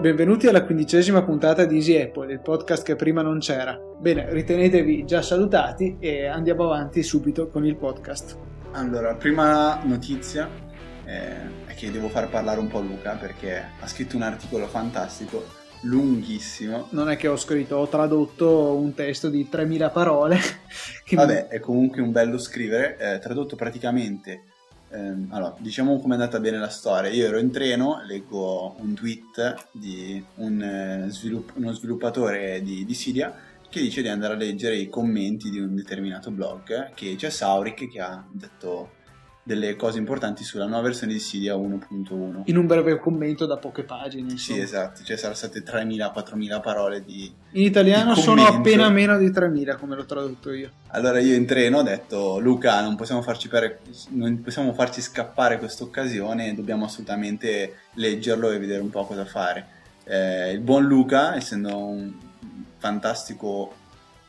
Benvenuti alla quindicesima puntata di Easy Apple, il podcast che prima non c'era. Bene, ritenetevi già salutati e andiamo avanti subito con il podcast. Allora, prima notizia eh, è che devo far parlare un po' Luca perché ha scritto un articolo fantastico, lunghissimo. Non è che ho scritto, ho tradotto un testo di 3000 parole. Vabbè, mi... è comunque un bello scrivere, eh, tradotto praticamente ehm, allora, diciamo come è andata bene la storia. Io ero in treno, leggo un tweet di un, eh, svilupp- uno sviluppatore di, di Siria che dice di andare a leggere i commenti di un determinato blog, che c'è Saurik che ha detto delle cose importanti sulla nuova versione di Cydia 1.1. In un breve commento da poche pagine. Insomma. Sì, esatto, cioè saranno state 3.000-4.000 parole di In italiano di sono appena meno di 3.000 come l'ho tradotto io. Allora io in treno ho detto Luca non possiamo farci, per... non possiamo farci scappare questa occasione, dobbiamo assolutamente leggerlo e vedere un po' cosa fare. Eh, il buon Luca, essendo un fantastico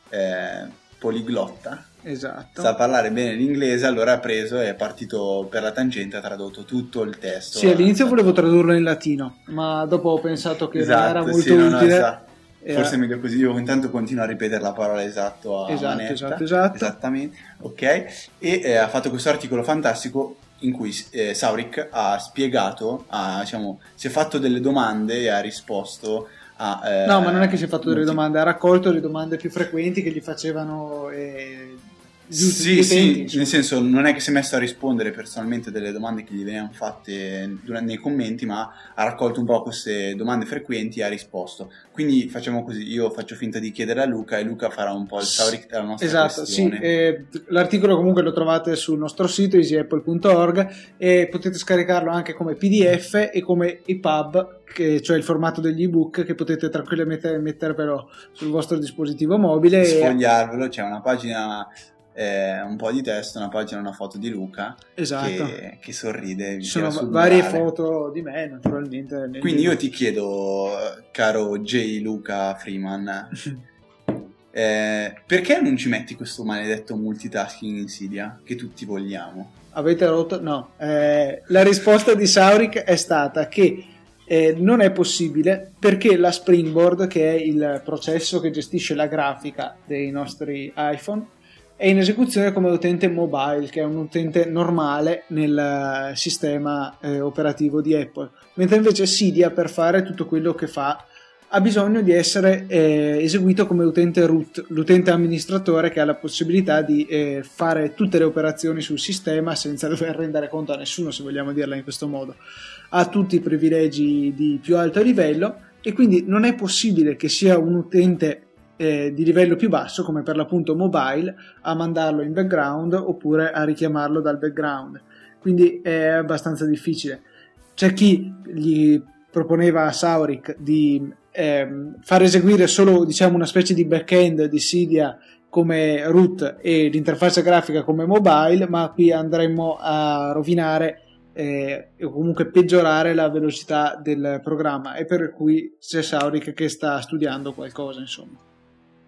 eh, poliglotta, Esatto. Sa parlare bene l'inglese, allora ha preso e è partito per la tangente, ha tradotto tutto il testo. Sì, all'inizio volevo tradurlo in latino, ma dopo ho pensato che esatto, non era molto sì, utile. No, esatto. Forse è meglio così, io intanto continuo a ripetere la parola esatto a esatto, manetta. Esatto, esatto. Esattamente, ok. E eh, ha fatto questo articolo fantastico in cui eh, Saurik ha spiegato, ha, diciamo, si è fatto delle domande e ha risposto a... Eh, no, ma non è che si è fatto delle domande, ha raccolto le domande più frequenti che gli facevano... Eh, sì, sì, nel senso non è che si è messo a rispondere personalmente delle domande che gli venivano fatte durante, nei commenti, ma ha raccolto un po' queste domande frequenti e ha risposto. Quindi facciamo così, io faccio finta di chiedere a Luca e Luca farà un po' il Sauric della nostra esatto, questione. Sì, eh, l'articolo comunque lo trovate sul nostro sito easyapple.org e potete scaricarlo anche come PDF e come EPUB, che, cioè il formato degli ebook che potete tranquillamente mettervelo sul vostro dispositivo mobile. Sfogliarvelo, c'è una pagina eh, un po' di testo, una pagina, una foto di Luca esatto. che, che sorride. Ci sono varie foto di me, naturalmente. Quindi io ti chiedo, caro J. Luca Freeman, eh, perché non ci metti questo maledetto multitasking in Sidia che tutti vogliamo? Avete rotto? No. Eh, la risposta di Sauric è stata che eh, non è possibile perché la Springboard, che è il processo che gestisce la grafica dei nostri iPhone, è in esecuzione come utente mobile, che è un utente normale nel sistema eh, operativo di Apple, mentre invece Cydia per fare tutto quello che fa ha bisogno di essere eh, eseguito come utente root, l'utente amministratore che ha la possibilità di eh, fare tutte le operazioni sul sistema senza dover rendere conto a nessuno, se vogliamo dirla in questo modo. Ha tutti i privilegi di più alto livello e quindi non è possibile che sia un utente eh, di livello più basso, come per l'appunto mobile, a mandarlo in background oppure a richiamarlo dal background. Quindi è abbastanza difficile. C'è chi gli proponeva a Sauric di eh, far eseguire solo diciamo, una specie di backend di Cydia come root e l'interfaccia grafica come mobile, ma qui andremmo a rovinare eh, o comunque peggiorare la velocità del programma e per cui c'è Sauric che sta studiando qualcosa insomma.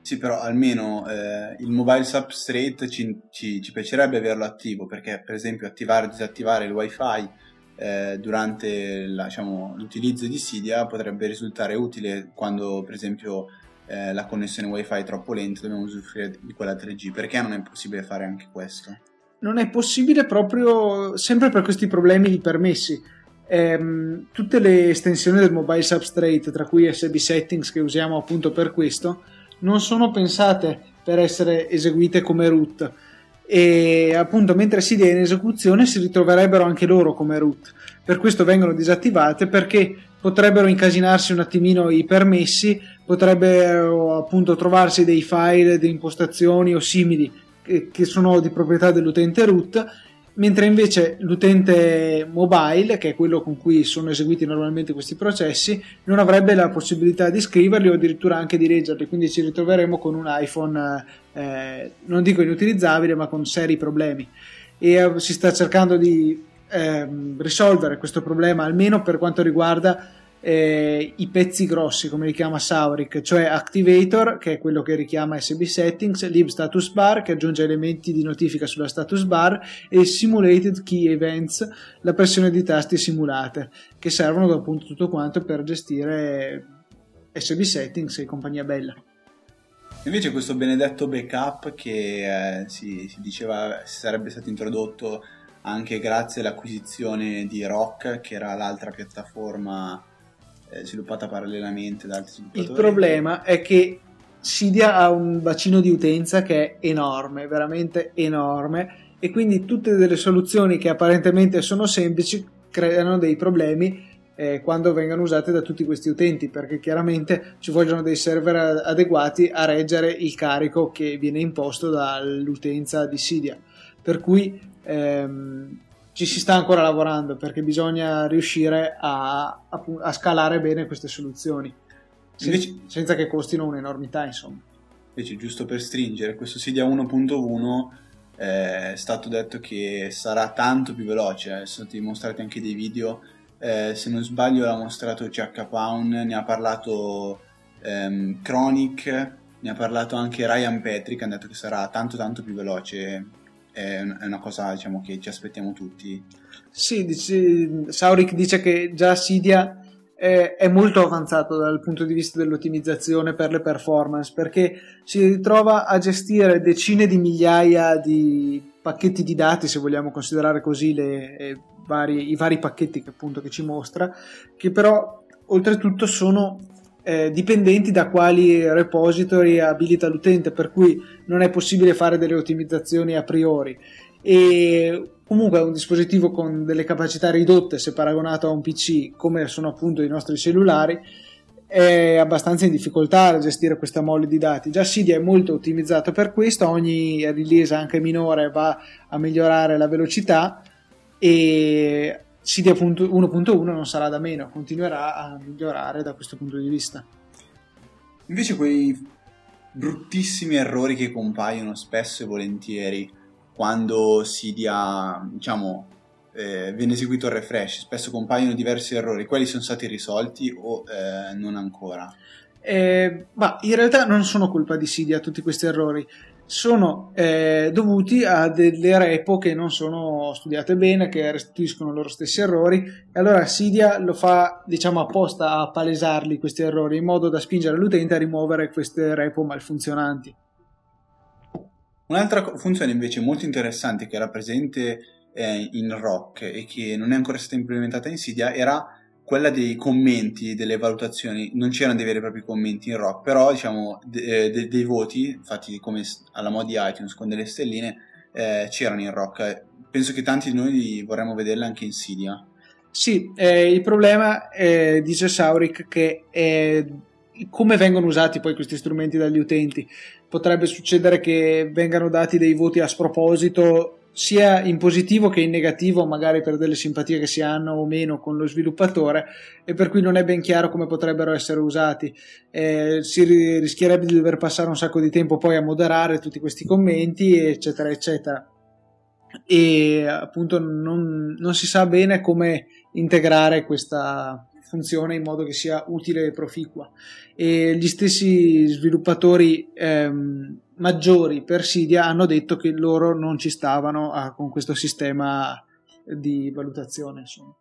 Sì, però almeno eh, il mobile substrate ci, ci, ci, piacerebbe averlo attivo perché, per esempio, attivare o disattivare il wifi eh, durante la, diciamo, l'utilizzo di Cydia potrebbe risultare utile quando, per esempio, eh, la connessione wifi è troppo lenta, dobbiamo usufruire di quella 3G. Perché non è possibile fare anche questo? Non è possibile proprio sempre per questi problemi di permessi. Ehm, tutte le estensioni del mobile substrate, tra cui SB settings che usiamo appunto per questo, non sono pensate per essere eseguite come root. E appunto mentre si è in esecuzione si ritroverebbero anche loro come root. Per questo vengono disattivate perché potrebbero incasinarsi un attimino i permessi potrebbero appunto trovarsi dei file di impostazioni o simili che sono di proprietà dell'utente root mentre invece l'utente mobile, che è quello con cui sono eseguiti normalmente questi processi, non avrebbe la possibilità di scriverli o addirittura anche di leggerli, quindi ci ritroveremo con un iPhone, eh, non dico inutilizzabile, ma con seri problemi. E eh, si sta cercando di eh, risolvere questo problema, almeno per quanto riguarda eh, i pezzi grossi, come li chiama Sauric, cioè Activator, che è quello che richiama SB Settings, Lib Status Bar, che aggiunge elementi di notifica sulla status bar, e Simulated Key Events, la pressione di tasti simulate, che servono appunto tutto quanto per gestire SB Settings e compagnia bella. Invece questo benedetto backup che eh, si, si, diceva sarebbe stato introdotto anche grazie all'acquisizione di Rock, che era l'altra piattaforma eh, sviluppata parallelamente da altri sviluppatori. Il problema è che Cydia ha un bacino di utenza che è enorme, veramente enorme, e quindi tutte delle soluzioni che apparentemente sono semplici creano dei problemi eh, quando vengono usate da tutti questi utenti, perché chiaramente ci vogliono dei server adeguati a reggere il carico che viene imposto dall'utenza di Cydia. Per cui ehm, ci si sta ancora lavorando perché bisogna riuscire a, a, a scalare bene queste soluzioni. Sen- invece, senza che costino un'enormità insomma. Invece giusto per stringere questo Cydia 1.1 eh, è stato detto che sarà tanto più veloce. Eh, sono stati mostrati anche dei video. Eh, se non sbaglio l'ha mostrato CH Pound ne ha parlato ehm, Chronic ne ha parlato anche Ryan Petri che ha detto che sarà tanto tanto più veloce è una cosa diciamo, che ci aspettiamo tutti. Sì, dice, Sauric dice che già Cydia è, è, molto avanzato dal punto di vista dell'ottimizzazione per le performance perché si ritrova a gestire decine di migliaia di pacchetti di dati, se vogliamo considerare così le, eh, vari, i vari pacchetti che appunto che ci mostra, che però oltretutto sono eh, dipendenti da quali repository abilita l'utente, per cui non è possibile fare delle ottimizzazioni a priori. E comunque è un dispositivo con delle capacità ridotte se paragonato a un PC, come sono appunto i nostri cellulari, è abbastanza in difficoltà a gestire questa mole di dati. Già Cydia è molto ottimizzato per questo, ogni release anche minore va a migliorare la velocità e CD 1.1 non sarà da meno, continuerà a migliorare da questo punto di vista. Invece quei bruttissimi errori che compaiono spesso e volentieri quando si dia, diciamo, eh, viene eseguito il refresh, spesso compaiono diversi errori, quelli sono stati risolti o eh, non ancora? Eh, ma in realtà non sono colpa di Cydia tutti questi errori, sono eh, dovuti a delle repo che non sono studiate bene, che restituiscono i loro stessi errori e allora Cydia lo fa diciamo apposta a palesarli questi errori in modo da spingere l'utente a rimuovere queste repo malfunzionanti. Un'altra funzione invece molto interessante che era presente eh, in Rock e che non è ancora stata implementata in Cydia era quella dei commenti, delle valutazioni, non c'erano dei veri e propri commenti in rock, però diciamo de- eh, de- dei voti, fatti come alla mod di iTunes con delle stelline, eh, c'erano in rock. Penso che tanti di noi vorremmo vederle anche in Cydia. Sì, eh, il problema è, dice Sauric che è come vengono usati poi questi strumenti dagli utenti. Potrebbe succedere che vengano dati dei voti a sproposito sia in positivo che in negativo, magari per delle simpatie che si hanno o meno con lo sviluppatore, e per cui non è ben chiaro come potrebbero essere usati. Eh, si rischierebbe di dover passare un sacco di tempo poi a moderare tutti questi commenti, eccetera, eccetera. E appunto non, non si sa bene come integrare questa funzione in modo che sia utile e proficua. E gli stessi sviluppatori ehm, maggiori per Sidia hanno detto che loro non ci stavano a, con questo sistema di valutazione. Insomma.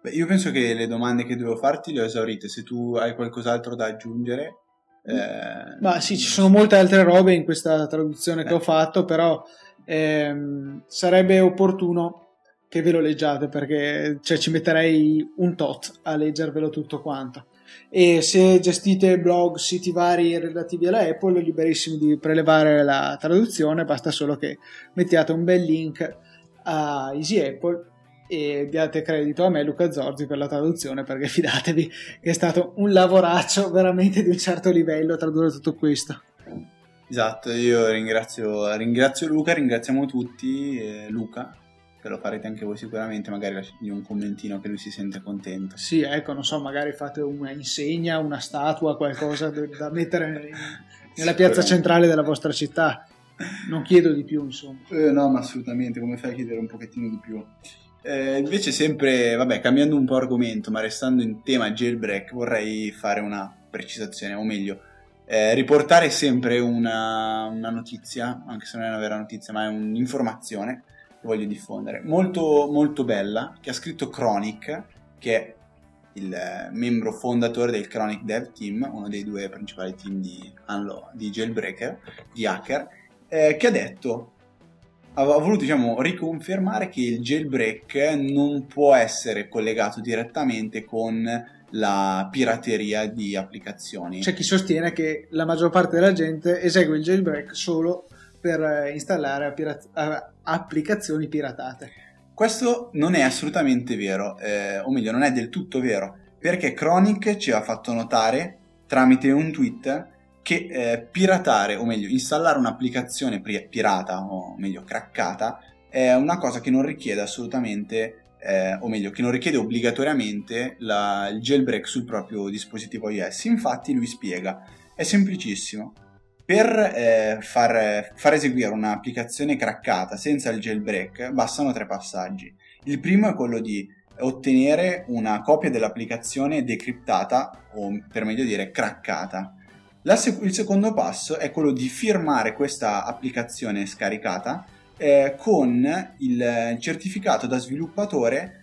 Beh, io penso che le domande che devo farti le ho esaurite. Se tu hai qualcos'altro da aggiungere. Eh... Ma sì, ci sono molte altre robe in questa traduzione eh. che ho fatto, però ehm, sarebbe opportuno che ve lo leggiate perché cioè, ci metterei un tot a leggervelo tutto quanto e se gestite blog, siti vari relativi alla Apple, liberissimi di prelevare la traduzione, basta solo che mettiate un bel link a Easy Apple e diate credito a me Luca Zorzi per la traduzione perché fidatevi che è stato un lavoraccio veramente di un certo livello tradurre tutto questo. Esatto, io ringrazio, ringrazio Luca, ringraziamo tutti, eh, Luca che lo farete anche voi sicuramente, magari lasciategli un commentino che lui si sente contento. Sì, ecco, non so, magari fate una insegna, una statua, qualcosa da mettere in, nella piazza centrale della vostra città. Non chiedo di più, insomma. Eh, no, ma assolutamente, come fai a chiedere un pochettino di più? Eh, invece sempre, vabbè, cambiando un po' argomento, ma restando in tema jailbreak, vorrei fare una precisazione, o meglio, eh, riportare sempre una, una, notizia, anche se non è una vera notizia, ma è un'informazione voglio diffondere, molto, molto bella, che ha scritto Chronic, che è il eh, membro fondatore del Chronic Dev Team, uno dei due principali team di, di jailbreaker, di hacker, eh, che ha detto ha voluto diciamo, riconfermare che il jailbreak non può essere collegato direttamente con la pirateria di applicazioni. C'è chi sostiene che la maggior parte della gente esegue il jailbreak solo per eh, installare pirat- applicazioni piratate. Questo non è assolutamente vero, eh, o meglio, non è del tutto vero, perché Chronic ci ha fatto notare tramite un tweet che eh, piratare, o meglio, installare un'applicazione pirata, o meglio, craccata, è una cosa che non richiede assolutamente, eh, o meglio, che non richiede obbligatoriamente la, il jailbreak sul proprio dispositivo iOS. Infatti lui spiega, è semplicissimo. Per eh, far, far eseguire un'applicazione craccata senza il jailbreak bastano tre passaggi. Il primo è quello di ottenere una copia dell'applicazione decriptata o per meglio dire craccata sec- il secondo passo è quello di firmare questa applicazione scaricata eh, con il certificato da sviluppatore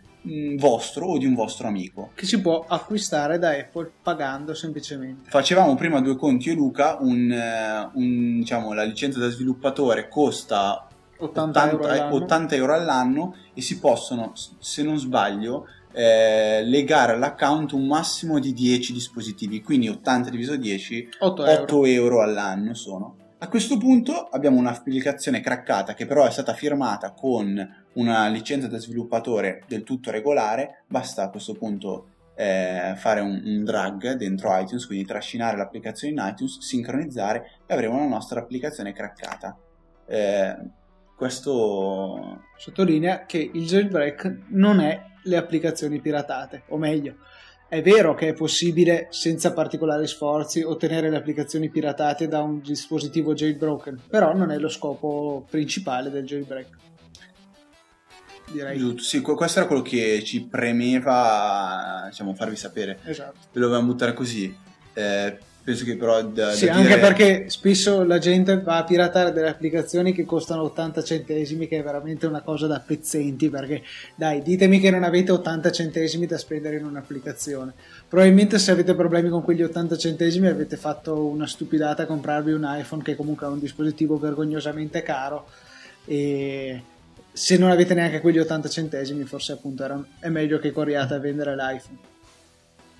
vostro o di un vostro amico. Che si può acquistare da Apple pagando semplicemente. Facevamo prima due conti e Luca, un, eh, un, diciamo, la licenza da sviluppatore costa 80, 80, euro 80 euro all'anno e si possono, se non sbaglio, eh, legare all'account un massimo di 10 dispositivi, quindi 80 diviso 10, 8 euro. 8 euro all'anno sono. A questo punto abbiamo un'applicazione craccata che però è stata firmata con una licenza da sviluppatore del tutto regolare, basta a questo punto eh, fare un, un, drag dentro iTunes, quindi trascinare l'applicazione in iTunes, sincronizzare e avremo la nostra applicazione craccata. Eh, questo sottolinea che il jailbreak non è le applicazioni piratate, o meglio, è vero che è possibile senza particolari sforzi ottenere le applicazioni piratate da un dispositivo jailbroken, però non è lo scopo principale del jailbreak. Direi. Giusto, sì, questo era quello che ci premeva diciamo, farvi sapere. Esatto. Ve lo dobbiamo buttare così. Eh, penso che però da, sì, da anche dire... perché spesso la gente va a piratare delle applicazioni che costano 80 centesimi che è veramente una cosa da pezzenti perché dai ditemi che non avete 80 centesimi da spendere in un'applicazione. Probabilmente se avete problemi con quegli 80 centesimi avete fatto una stupidata a comprarvi un iPhone che comunque è un dispositivo vergognosamente caro e se non avete neanche quegli 80 centesimi forse appunto era, è meglio che corriate a vendere l'iPhone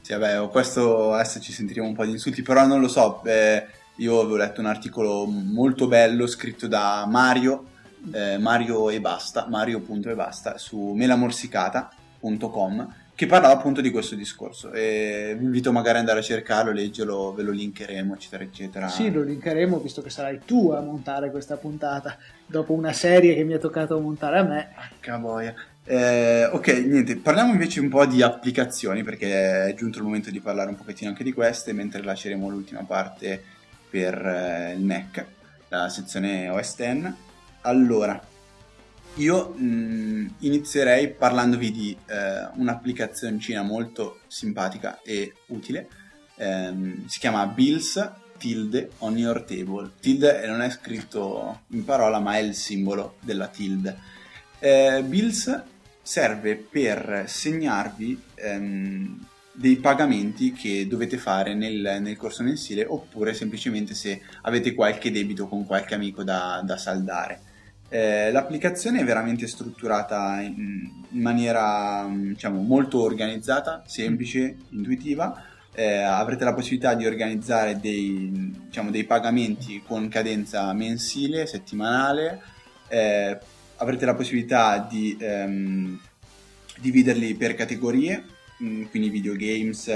sì, vabbè, questo adesso ci sentiremo un po' di insulti, però non lo so. Eh, io avevo letto un articolo molto bello scritto da Mario, eh, Mario e basta, Mario.e basta, su melamorsicata.com che parlava appunto di questo discorso e vi invito magari ad andare a cercarlo, leggerlo, ve lo linkeremo eccetera eccetera. Sì, lo linkeremo visto che sarai tu a montare questa puntata dopo una serie che mi è toccato montare a me. Porca boia. Eh, ok, niente, parliamo invece un po' di applicazioni perché è giunto il momento di parlare un pochettino anche di queste, mentre lasceremo l'ultima parte per eh, il Mac, la sezione OS X. Allora, io mh, mm, inizierei parlandovi di eh, un'applicazioncina molto simpatica e utile, ehm, si chiama Bills tilde on your table. Tilde non è scritto in parola ma è il simbolo della tilde. Eh, Bills serve per segnarvi ehm, dei pagamenti che dovete fare nel, nel, corso mensile oppure semplicemente se avete qualche debito con qualche amico da, da saldare. Eh, l'applicazione è veramente strutturata in, in maniera diciamo, molto organizzata, semplice, intuitiva. Eh, avrete la possibilità di organizzare dei, diciamo, dei pagamenti con cadenza mensile, settimanale. Eh, avrete la possibilità di ehm, dividerli per categorie, mh, mm, quindi videogames,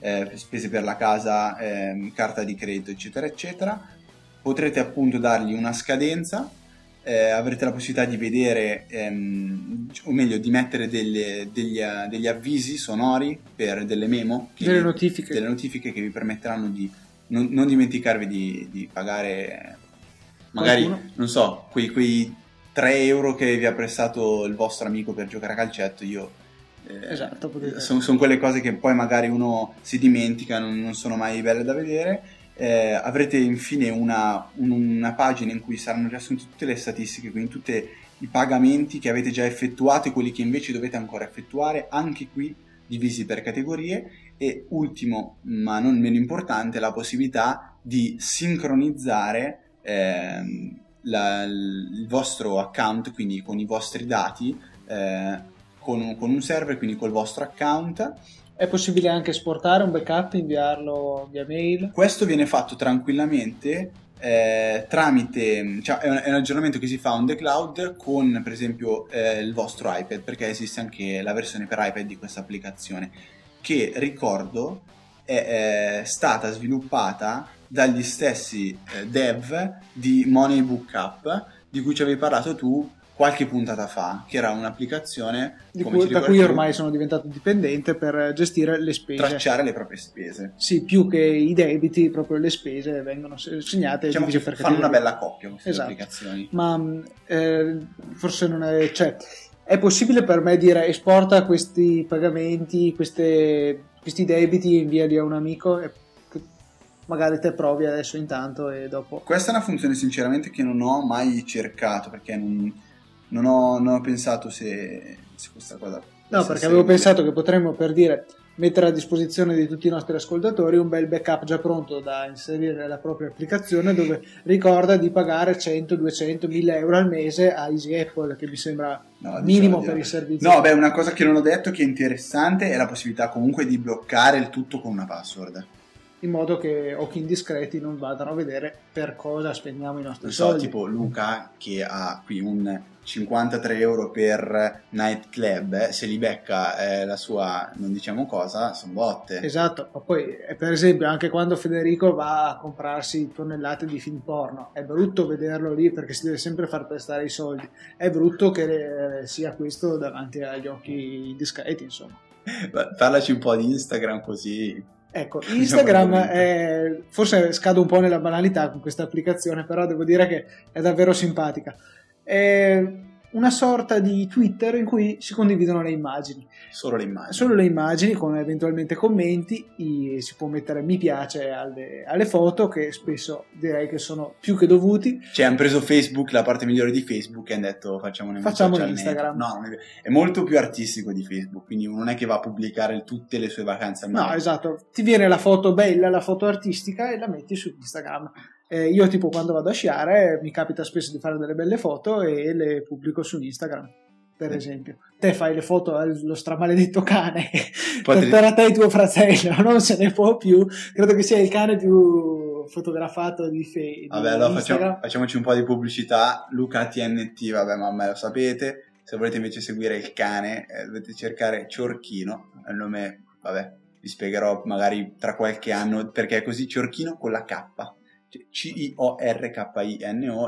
eh, spese per la casa, eh, carta di credito, eccetera, eccetera. Potrete appunto dargli una scadenza, eh, avrete la possibilità di vedere, ehm, o meglio, di mettere delle, degli, degli, avvisi sonori per delle memo, delle, vi, notifiche. delle notifiche che vi permetteranno di non, non dimenticarvi di, di pagare magari, Qualcuno? non so, quei, quei 3 euro che vi ha prestato il vostro amico per giocare a calcetto, io... Eh, esatto, potete... sono, sono quelle cose che poi magari uno si dimentica, non, non sono mai belle da vedere. Eh, avrete infine una, un, una, pagina in cui saranno riassunte tutte le statistiche, quindi tutti i pagamenti che avete già effettuato e quelli che invece dovete ancora effettuare, anche qui divisi per categorie. E ultimo, ma non meno importante, la possibilità di sincronizzare eh, la, il vostro account, quindi con i vostri dati, eh, con, con, un server, quindi col vostro account. È possibile anche esportare un backup, inviarlo via mail? Questo viene fatto tranquillamente eh, tramite, cioè è un, è un, aggiornamento che si fa on the cloud con per esempio eh, il vostro iPad, perché esiste anche la versione per iPad di questa applicazione, che ricordo è, è stata sviluppata dagli stessi eh, dev di Money Book Up di cui ci avevi parlato tu qualche puntata fa, che era un'applicazione cui, da cui ormai sono diventato dipendente per gestire le spese. Tracciare le proprie spese. Sì, più che i debiti, proprio le spese vengono segnate. Diciamo che fanno una bella coppia queste esatto. applicazioni. Ma eh, forse non è... Cioè, è possibile per me dire esporta questi pagamenti, queste, questi debiti e inviali a un amico? Magari te provi adesso intanto e dopo. Questa è una funzione sinceramente che non ho mai cercato perché non, non, ho, non ho, pensato se, se questa cosa... No, perché avevo pensato che potremmo per dire mettere a disposizione di tutti i nostri ascoltatori un bel backup già pronto da inserire nella propria applicazione dove ricorda di pagare 100, 200, 1000 euro al mese a Easy Apple che mi sembra no, minimo diciamo per i servizi. No, beh, una cosa che non ho detto che è interessante è la possibilità comunque di bloccare il tutto con una password in modo che occhi indiscreti non vadano a vedere per cosa spendiamo i nostri non so, soldi. tipo Luca che ha qui un 53 euro per nightclub, eh, se li becca eh, la sua, non diciamo cosa, sono botte. Esatto, ma poi eh, per esempio anche quando Federico va a comprarsi tonnellate di film porno, è brutto vederlo lì perché si deve sempre far prestare i soldi, è brutto che eh, sia questo davanti agli occhi discreti insomma. Parlaci un po' di Instagram così Ecco, Instagram è, forse scado un po' nella banalità con questa applicazione, però devo dire che è davvero simpatica. È una sorta di Twitter in cui si condividono le immagini. Solo le immagini. Solo le immagini con eventualmente commenti, si può mettere mi piace alle, alle, foto che spesso direi che sono più che dovuti. Cioè hanno preso Facebook, la parte migliore di Facebook e hanno detto facciamo un Facciamo Instagram. No, è molto più artistico di Facebook, quindi non è che va a pubblicare tutte le sue vacanze. No, esatto, ti viene la foto bella, la foto artistica e la metti su Instagram. Eh, io tipo quando vado a sciare mi capita spesso di fare delle belle foto e le pubblico su Instagram per esempio. Te fai le foto allo stramaledetto cane, per te e tuo fratello, non se ne può più. Credo che sia il cane più fotografato di Facebook. Vabbè, allora facciamo, facciamoci un po' di pubblicità. Luca TNT, vabbè, ma me lo sapete. Se volete invece seguire il cane, eh, dovete cercare Ciorchino, il nome, vabbè, vi spiegherò magari tra qualche anno perché è così Ciorchino con la K. C-I-O-R-K-I-N-O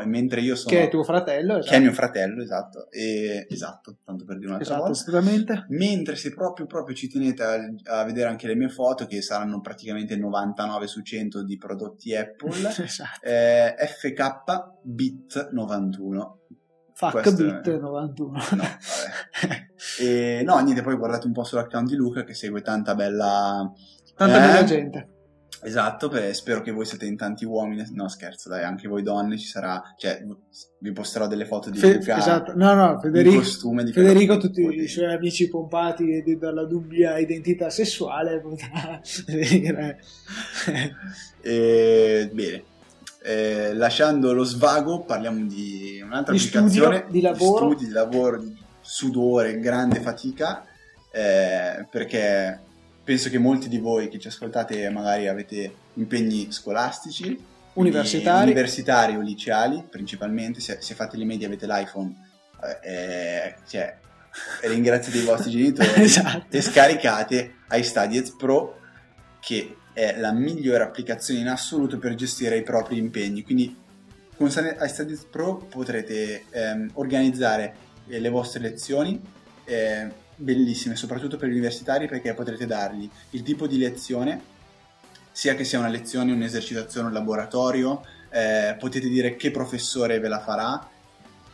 e mentre io sono... Che è tuo fratello, esatto. Che è mio fratello, esatto. E, esatto, tanto per dire un'altra esatto, volta. assolutamente. Mentre se proprio, proprio ci tenete a, a, vedere anche le mie foto, che saranno praticamente 99 su 100 di prodotti Apple, esatto. eh, FK Bit 91. Fuck Bit 91. No, e, no, niente, poi guardate un po' sull'account di Luca che segue tanta bella... Tanta eh, bella gente Esatto, beh, spero che voi siete in tanti uomini. No, scherzo, dai, anche voi donne ci sarà. Cioè, vi posterò delle foto di Fe- Luca. Esatto, no, no, Federico. costume di Federico, tutti i suoi amici pompati dalla dubbia identità sessuale potrà venire. e, bene. Eh, lasciando lo svago, parliamo di un'altra di applicazione studio, di lavoro. Di studi, di lavoro, di sudore, grande fatica. Eh, perché penso che molti di voi che ci ascoltate magari avete impegni scolastici, universitari, universitari o liceali principalmente, se, se fate le medie avete l'iPhone, eh, eh cioè, ringraziate i vostri genitori esatto. e scaricate iStudiez Pro che è la migliore applicazione in assoluto per gestire i propri impegni. Quindi con iStudiez Pro potrete ehm, organizzare eh, le vostre lezioni, eh, bellissime, soprattutto per gli universitari perché potrete dargli il tipo di lezione, sia che sia una lezione, un'esercitazione, un laboratorio, eh, potete dire che professore ve la farà.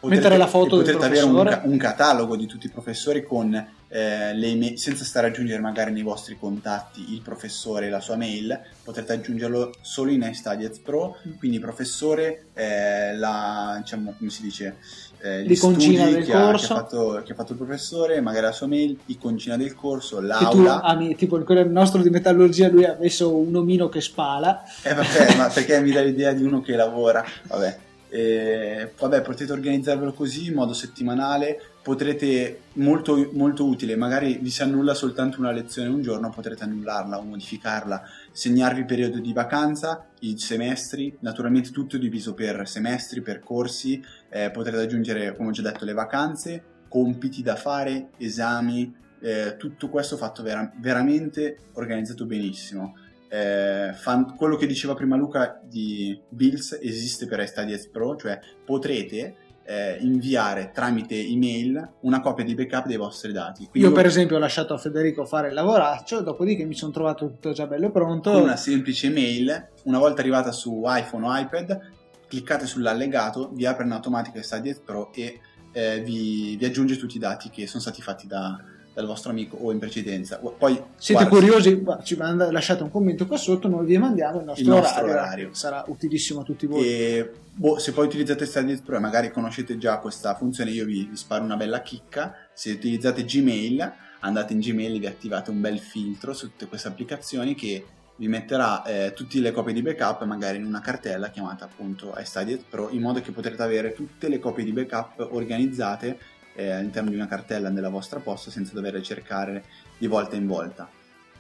Potrete, Mettere la foto del potrete avere un, professore. un catalogo di tutti i professori con eh, le email, senza stare a aggiungere magari nei vostri contatti il professore e la sua mail, potrete aggiungerlo solo in iStudies Pro, quindi professore, eh, la, diciamo, come si dice, eh, gli L'iconcina studi del che ha, che, corso. ha fatto, che ha fatto il professore, magari la sua mail, iconcina del corso, Che tu l'aula. ami, tipo il quello nostro di metallurgia, lui ha messo un omino che spala. Eh vabbè, ma perché mi dà l'idea di uno che lavora? Vabbè. Eh, vabbè, potete organizzarvelo così in modo settimanale, potrete, molto, molto utile, magari vi si annulla soltanto una lezione un giorno, potrete annullarla o modificarla, segnarvi periodo di vacanza, i semestri, naturalmente tutto diviso per semestri, per corsi, eh, potrete aggiungere, come ho già detto, le vacanze, compiti da fare, esami, eh, tutto questo fatto vera- veramente organizzato benissimo. Eh, fan- quello che diceva prima Luca di Bills esiste per iStudies Pro, cioè potrete eh, inviare tramite email una copia di backup dei vostri dati. Quindi Io, per esempio, ho lasciato a Federico fare il lavoraccio, dopodiché mi sono trovato tutto già bello pronto. con una semplice mail, una volta arrivata su iPhone o iPad, cliccate sull'allegato, vi apre in automatico iStudies Pro e eh, vi, vi aggiunge tutti i dati che sono stati fatti da- dal vostro amico o in precedenza. Poi Siete guarda, curiosi? Ci manda- lasciate un commento qua sotto, noi vi mandiamo il nostro, Il nostro orario. orario. Sarà utilissimo a tutti voi. E boh, se poi utilizzate Studies Pro e magari conoscete già questa funzione, io vi, vi sparo una bella chicca. Se utilizzate Gmail, andate in Gmail e vi attivate un bel filtro su tutte queste applicazioni che vi metterà eh, tutte le copie di backup magari in una cartella chiamata appunto iStudies Pro in modo che potrete avere tutte le copie di backup organizzate eh, all'interno di una cartella nella vostra posta senza doverle cercare di volta in volta.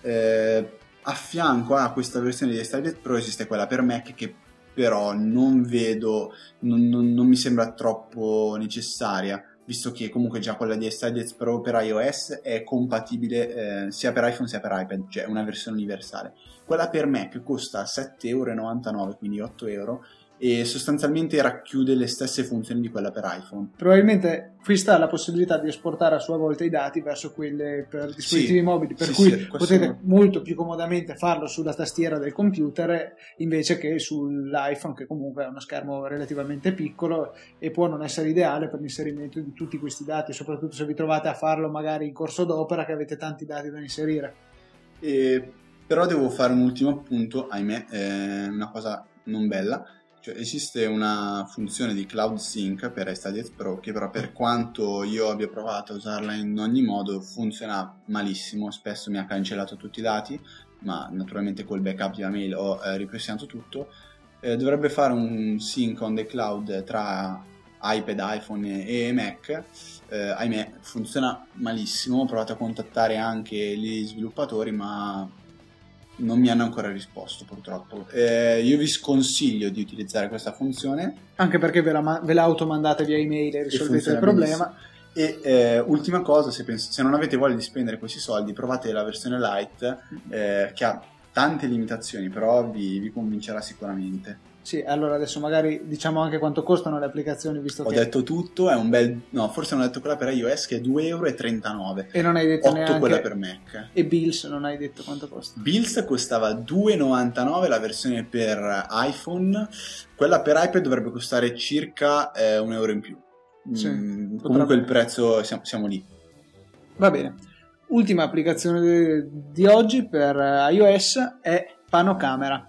Eh, a fianco a questa versione di iStudies Pro esiste quella per Mac che però non vedo, non, non- non mi sembra troppo necessaria, visto che comunque già quella di iStudies Pro per iOS è compatibile eh, sia per iPhone sia per iPad, cioè una versione universale. Quella per Mac costa 7,99 euro, quindi 8 euro, e sostanzialmente racchiude le stesse funzioni di quella per iPhone. Probabilmente qui sta la possibilità di esportare a sua volta i dati verso quelle per dispositivi Sì, mobili, per sì, cui sì, potete molto più comodamente farlo sulla tastiera del computer invece che sull'iPhone, che comunque ha uno schermo relativamente piccolo e può non essere ideale per l'inserimento di tutti questi dati, soprattutto se vi trovate a farlo magari in corso d'opera che avete tanti dati da inserire. E- però devo fare un ultimo appunto, ahimè, eh, una cosa non bella. Cioè, esiste una funzione di Cloud Sync per iStudies Pro che però per quanto io abbia provato a usarla in ogni modo funziona malissimo, spesso mi ha cancellato tutti i dati, ma naturalmente col backup di mail ho eh, ripristinato tutto. Eh, dovrebbe fare un sync on the cloud tra iPad, iPhone e Mac. Eh, ahimè, funziona malissimo. Ho provato a contattare anche gli sviluppatori, ma non mi hanno ancora risposto purtroppo. Eh, io vi sconsiglio di utilizzare questa funzione Anche perché ve la, ma- ve la automandate via email e risolvete il problema. E eh, ultima cosa, se, pens- se non avete voglia di spendere questi soldi, provate la versione light eh, che ha tante limitazioni, però vi, vi convincerà sicuramente. Sì, allora adesso magari diciamo anche quanto costano le applicazioni, visto Ho che... detto tutto, è un bel... no, forse non ho detto quella per iOS che è 2,39 euro, E non hai detto 8 neanche... quella per Mac. E Bills non hai detto quanto costa. Bills costava 2,99 la versione per iPhone, quella per iPad dovrebbe costare circa eh, un euro in più. Sì, Mm, comunque il prezzo siamo, siamo lì. Va bene. Ultima applicazione di oggi per iOS è Panocamera.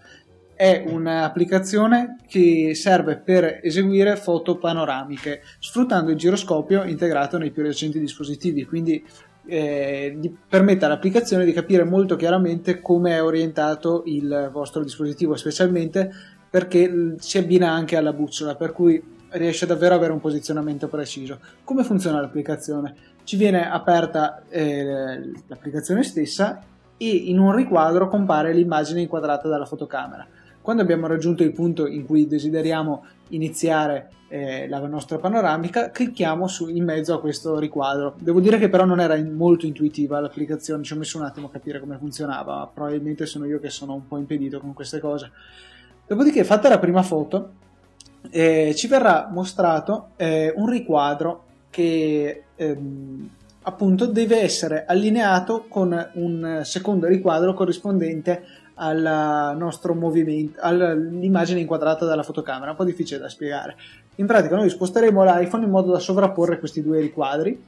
È un'applicazione che serve per eseguire foto panoramiche sfruttando il giroscopio integrato nei più recenti dispositivi, quindi eh, permette all'applicazione di capire molto chiaramente come è orientato il vostro dispositivo, specialmente perché si abbina anche alla bussola, per cui riesce davvero ad avere un posizionamento preciso. Come funziona l'applicazione? Ci viene aperta eh, l'applicazione stessa e in un riquadro compare l'immagine inquadrata dalla fotocamera. Quando abbiamo raggiunto il punto in cui desideriamo iniziare eh, la nostra panoramica, clicchiamo su, in mezzo a questo riquadro. Devo dire che però non era in- molto intuitiva l'applicazione, ci ho messo un attimo a capire come funzionava, probabilmente sono io che sono un po' impedito con queste cose. Dopodiché, fatta la prima foto, eh, ci verrà mostrato eh, un riquadro che ehm, appunto deve essere allineato con un secondo riquadro corrispondente al nostro movimento, all'immagine inquadrata dalla fotocamera, un po' difficile da spiegare. In pratica noi sposteremo l'iPhone in modo da sovrapporre questi due riquadri.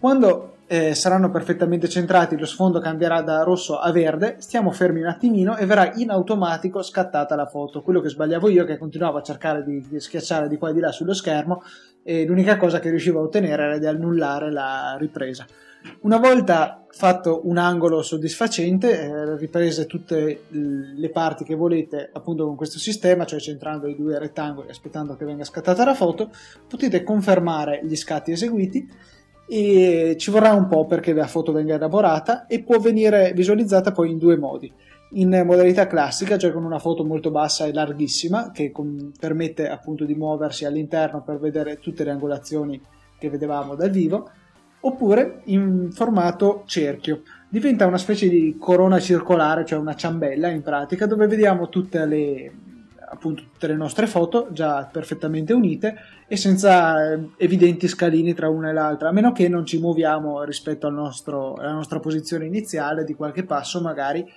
Quando eh, saranno perfettamente centrati, lo sfondo cambierà da rosso a verde, stiamo fermi un attimino e verrà in automatico scattata la foto. Quello che sbagliavo io, che continuavo a cercare di, di schiacciare di qua e di là sullo schermo, e l'unica cosa che riuscivo a ottenere era di annullare la ripresa. Una volta fatto un angolo soddisfacente, eh, riprese tutte le parti che volete appunto con questo sistema, cioè centrando i due rettangoli aspettando che venga scattata la foto, potete confermare gli scatti eseguiti e ci vorrà un po' perché la foto venga elaborata e può venire visualizzata poi in due modi. In modalità classica, cioè con una foto molto bassa e larghissima che con, permette appunto di muoversi all'interno per vedere tutte le angolazioni che vedevamo dal vivo, oppure in formato cerchio. Diventa una specie di corona circolare, cioè una ciambella in pratica, dove vediamo tutte le, appunto tutte le nostre foto già perfettamente unite e senza eh, evidenti scalini tra una e l'altra, a meno che non ci muoviamo rispetto al nostro, alla nostra posizione iniziale di qualche passo magari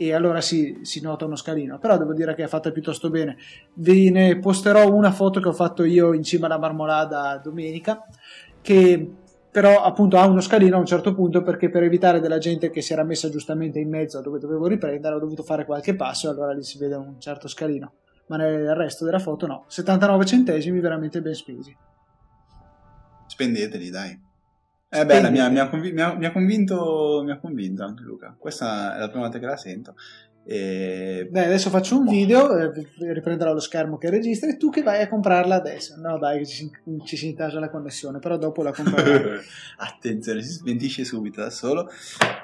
e allora si, si, nota uno scalino, però devo dire che è fatta piuttosto bene. Ve ne posterò una foto che ho fatto io in cima alla marmolada domenica, che però appunto ha uno scalino a un certo punto perché per evitare della gente che si era messa giustamente in mezzo a dove dovevo riprendere ho dovuto fare qualche passo e allora lì si vede un certo scalino ma nel resto della foto no. 79 centesimi veramente ben spesi. Spendeteli, dai. Eh beh, mi ha, mi, ha conv- mi, ha, mi, ha convinto, mi ha convinto anche Luca. Questa è la prima volta che la sento. E... Dai, adesso faccio un video, eh, riprenderò lo schermo che registra e tu che vai a comprarla adesso. No, dai, ci, ci si intasa la connessione, però dopo la comprerò. Attenzione, si smentisce subito da solo.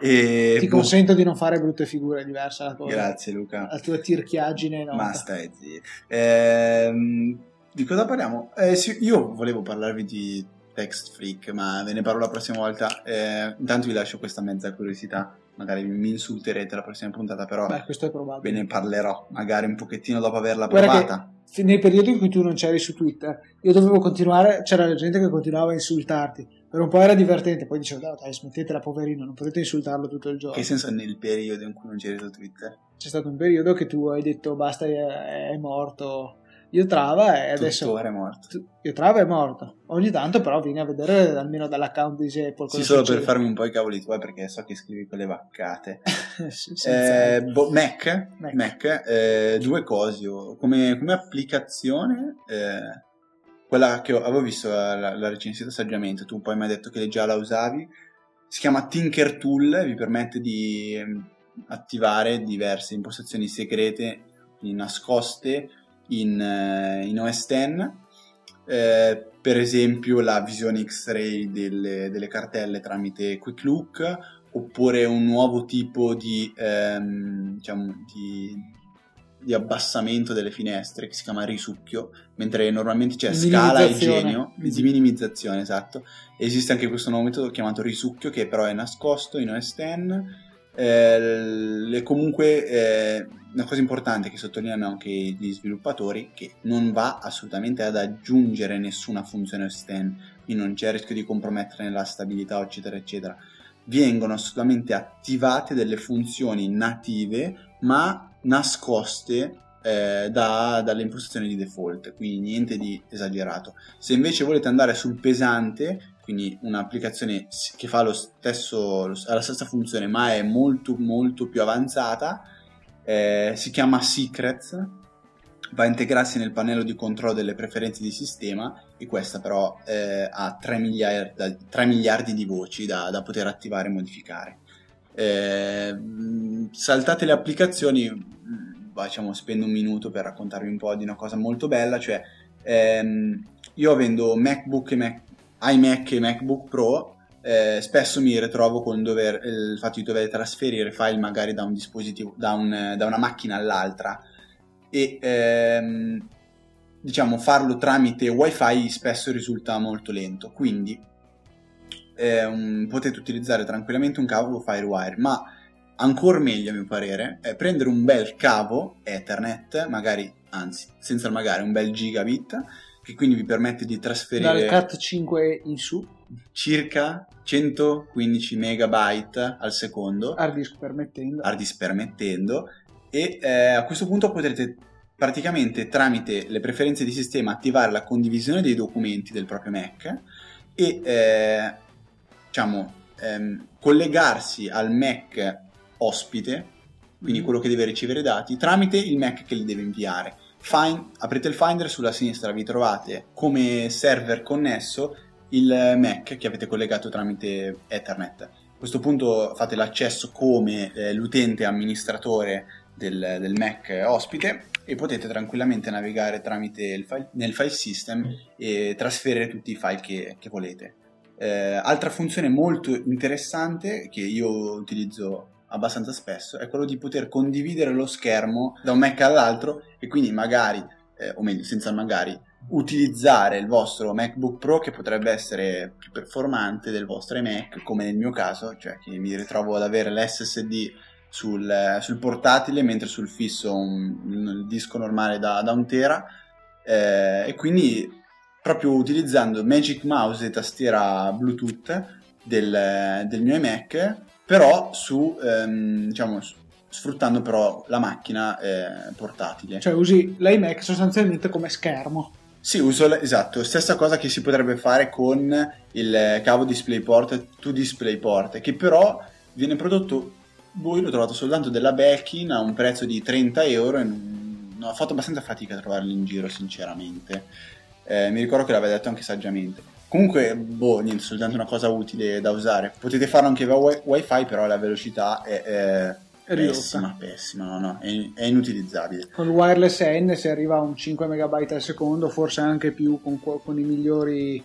E... Ti boh. consento di non fare brutte figure diverse. La tua, Grazie, Luca. La tua tirchiaggine. No. Ma stai zitto. Ehm, di cosa parliamo? Eh, sì, io volevo parlarvi di Text Freak, ma ve ne parlo la prossima volta. Eh, intanto vi lascio questa mezza curiosità magari mi insulterete la prossima puntata, però Beh, questo è probabile. ve ne parlerò magari un pochettino dopo averla Guarda provata. Nel periodo in cui tu non c'eri su Twitter, io dovevo continuare, c'era gente che continuava a insultarti. Per un po' era divertente, poi dicevo, dai, smettetela, poverino, non potete insultarlo tutto il giorno. Che senso nel periodo in cui non c'eri su Twitter? C'è stato un periodo che tu hai detto, basta, è, è morto io Trava e adesso... Tuttora è morto. Io Trava è morto. Ogni tanto però vieni a vedere almeno dall'account di Apple. Sì, solo succede. per farmi un po' i cavoli tuoi perché so che scrivi quelle vaccate. eh, bo- Mac, Mac. Mac eh, due cose. Come, come applicazione, eh, quella che avevo visto la, la recensita saggiamente, tu poi mi hai detto che già la usavi, si chiama Tinker Tool, vi permette di ehm, attivare diverse impostazioni segrete nascoste in, eh, in OS X, eh, per esempio la visione X-ray delle, delle, cartelle tramite Quick Look, oppure un nuovo tipo di, ehm, diciamo, di, di, abbassamento delle finestre che si chiama risucchio, mentre normalmente c'è scala e genio, di minimizzazione, esatto. Esiste anche questo nuovo metodo chiamato risucchio che però è nascosto in OS X. Eh, comunque eh, una cosa importante che sottolineano anche gli sviluppatori che non va assolutamente ad aggiungere nessuna funzione esterna, quindi non c'è il rischio di compromettere la stabilità eccetera eccetera. Vengono assolutamente attivate delle funzioni native ma nascoste eh, da, dalle impostazioni di default, quindi niente di esagerato. Se invece volete andare sul pesante, quindi un'applicazione che fa stesso, la stessa funzione ma è molto molto più avanzata, eh, si chiama Secrets, va a integrarsi nel pannello di controllo delle preferenze di sistema e questa però eh, ha 3 miliardi, 3 miliardi, di voci da, da, poter attivare e modificare. Eh, saltate le applicazioni, diciamo, spendo un minuto per raccontarvi un po' di una cosa molto bella, cioè ehm, io avendo MacBook e Mac, iMac e MacBook Pro eh, spesso mi ritrovo con dover, il fatto di dover trasferire file magari da un dispositivo, da, un, da una macchina all'altra. E ehm, diciamo farlo tramite wifi spesso risulta molto lento. Quindi ehm, potete utilizzare tranquillamente un cavo FireWire ma ancora meglio a mio parere è prendere un bel cavo Ethernet magari anzi senza magari un bel gigabit che quindi vi permette di trasferire dal CAT 5 in su circa 115 megabyte al secondo hard disk permettendo hard disk permettendo e eh, a questo punto potrete praticamente tramite le preferenze di sistema attivare la condivisione dei documenti del proprio Mac e eh, diciamo ehm, collegarsi al Mac ospite, quindi mm. quello che deve ricevere dati, tramite il Mac che li deve inviare. Find, aprite il Finder sulla sinistra, vi trovate come server connesso il Mac che avete collegato tramite Ethernet. A questo punto fate l'accesso come eh, l'utente amministratore del, del, Mac ospite e potete tranquillamente navigare tramite file, nel file system e trasferire tutti i file che, che volete. Eh, altra funzione molto interessante che io utilizzo abbastanza spesso è quello di poter condividere lo schermo da un Mac all'altro e quindi magari, eh, o meglio, senza magari, utilizzare il vostro MacBook Pro che potrebbe essere più performante del vostro iMac, come nel mio caso, cioè che mi ritrovo ad avere l'SSD sul, sul portatile mentre sul fisso un, un disco normale da, da un tera. Eh, e quindi proprio utilizzando Magic Mouse e tastiera Bluetooth del, del mio iMac però su, ehm, diciamo, sfruttando però la macchina eh, portatile. Cioè usi l'iMac sostanzialmente come schermo. Sì, uso esatto, stessa cosa che si potrebbe fare con il cavo DisplayPort to DisplayPort, che però viene prodotto, voi l'ho trovato soltanto della Belkin a un prezzo di 30 euro e non, ho fatto abbastanza fatica a trovarlo in giro sinceramente. Eh, mi ricordo che l'aveva detto anche saggiamente. Comunque, boh, niente, soltanto una cosa utile da usare. Potete farlo anche via wifi, però la velocità è, è Pessima, pessima, no, no, è, è, inutilizzabile. Con il wireless N si arriva a un 5 MB al secondo, forse anche più con, con, i migliori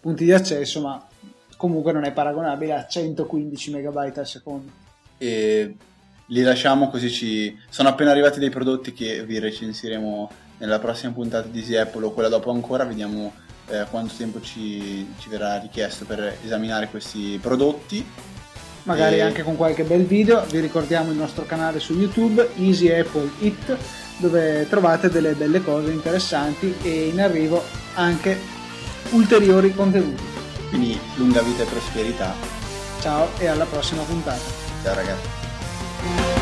punti di accesso, ma comunque non è paragonabile a 115 MB al secondo. E li lasciamo così ci... Sono appena arrivati dei prodotti che vi recensiremo nella prossima puntata di Easy Apple o quella dopo ancora, vediamo eh, quanto tempo ci, ci verrà richiesto per esaminare questi prodotti magari e... anche con qualche bel video. Vi ricordiamo il nostro canale su YouTube, Easy Apple It, dove trovate delle belle cose interessanti e in arrivo anche ulteriori contenuti. Quindi lunga vita e prosperità. Ciao e alla prossima puntata. Ciao ragazzi.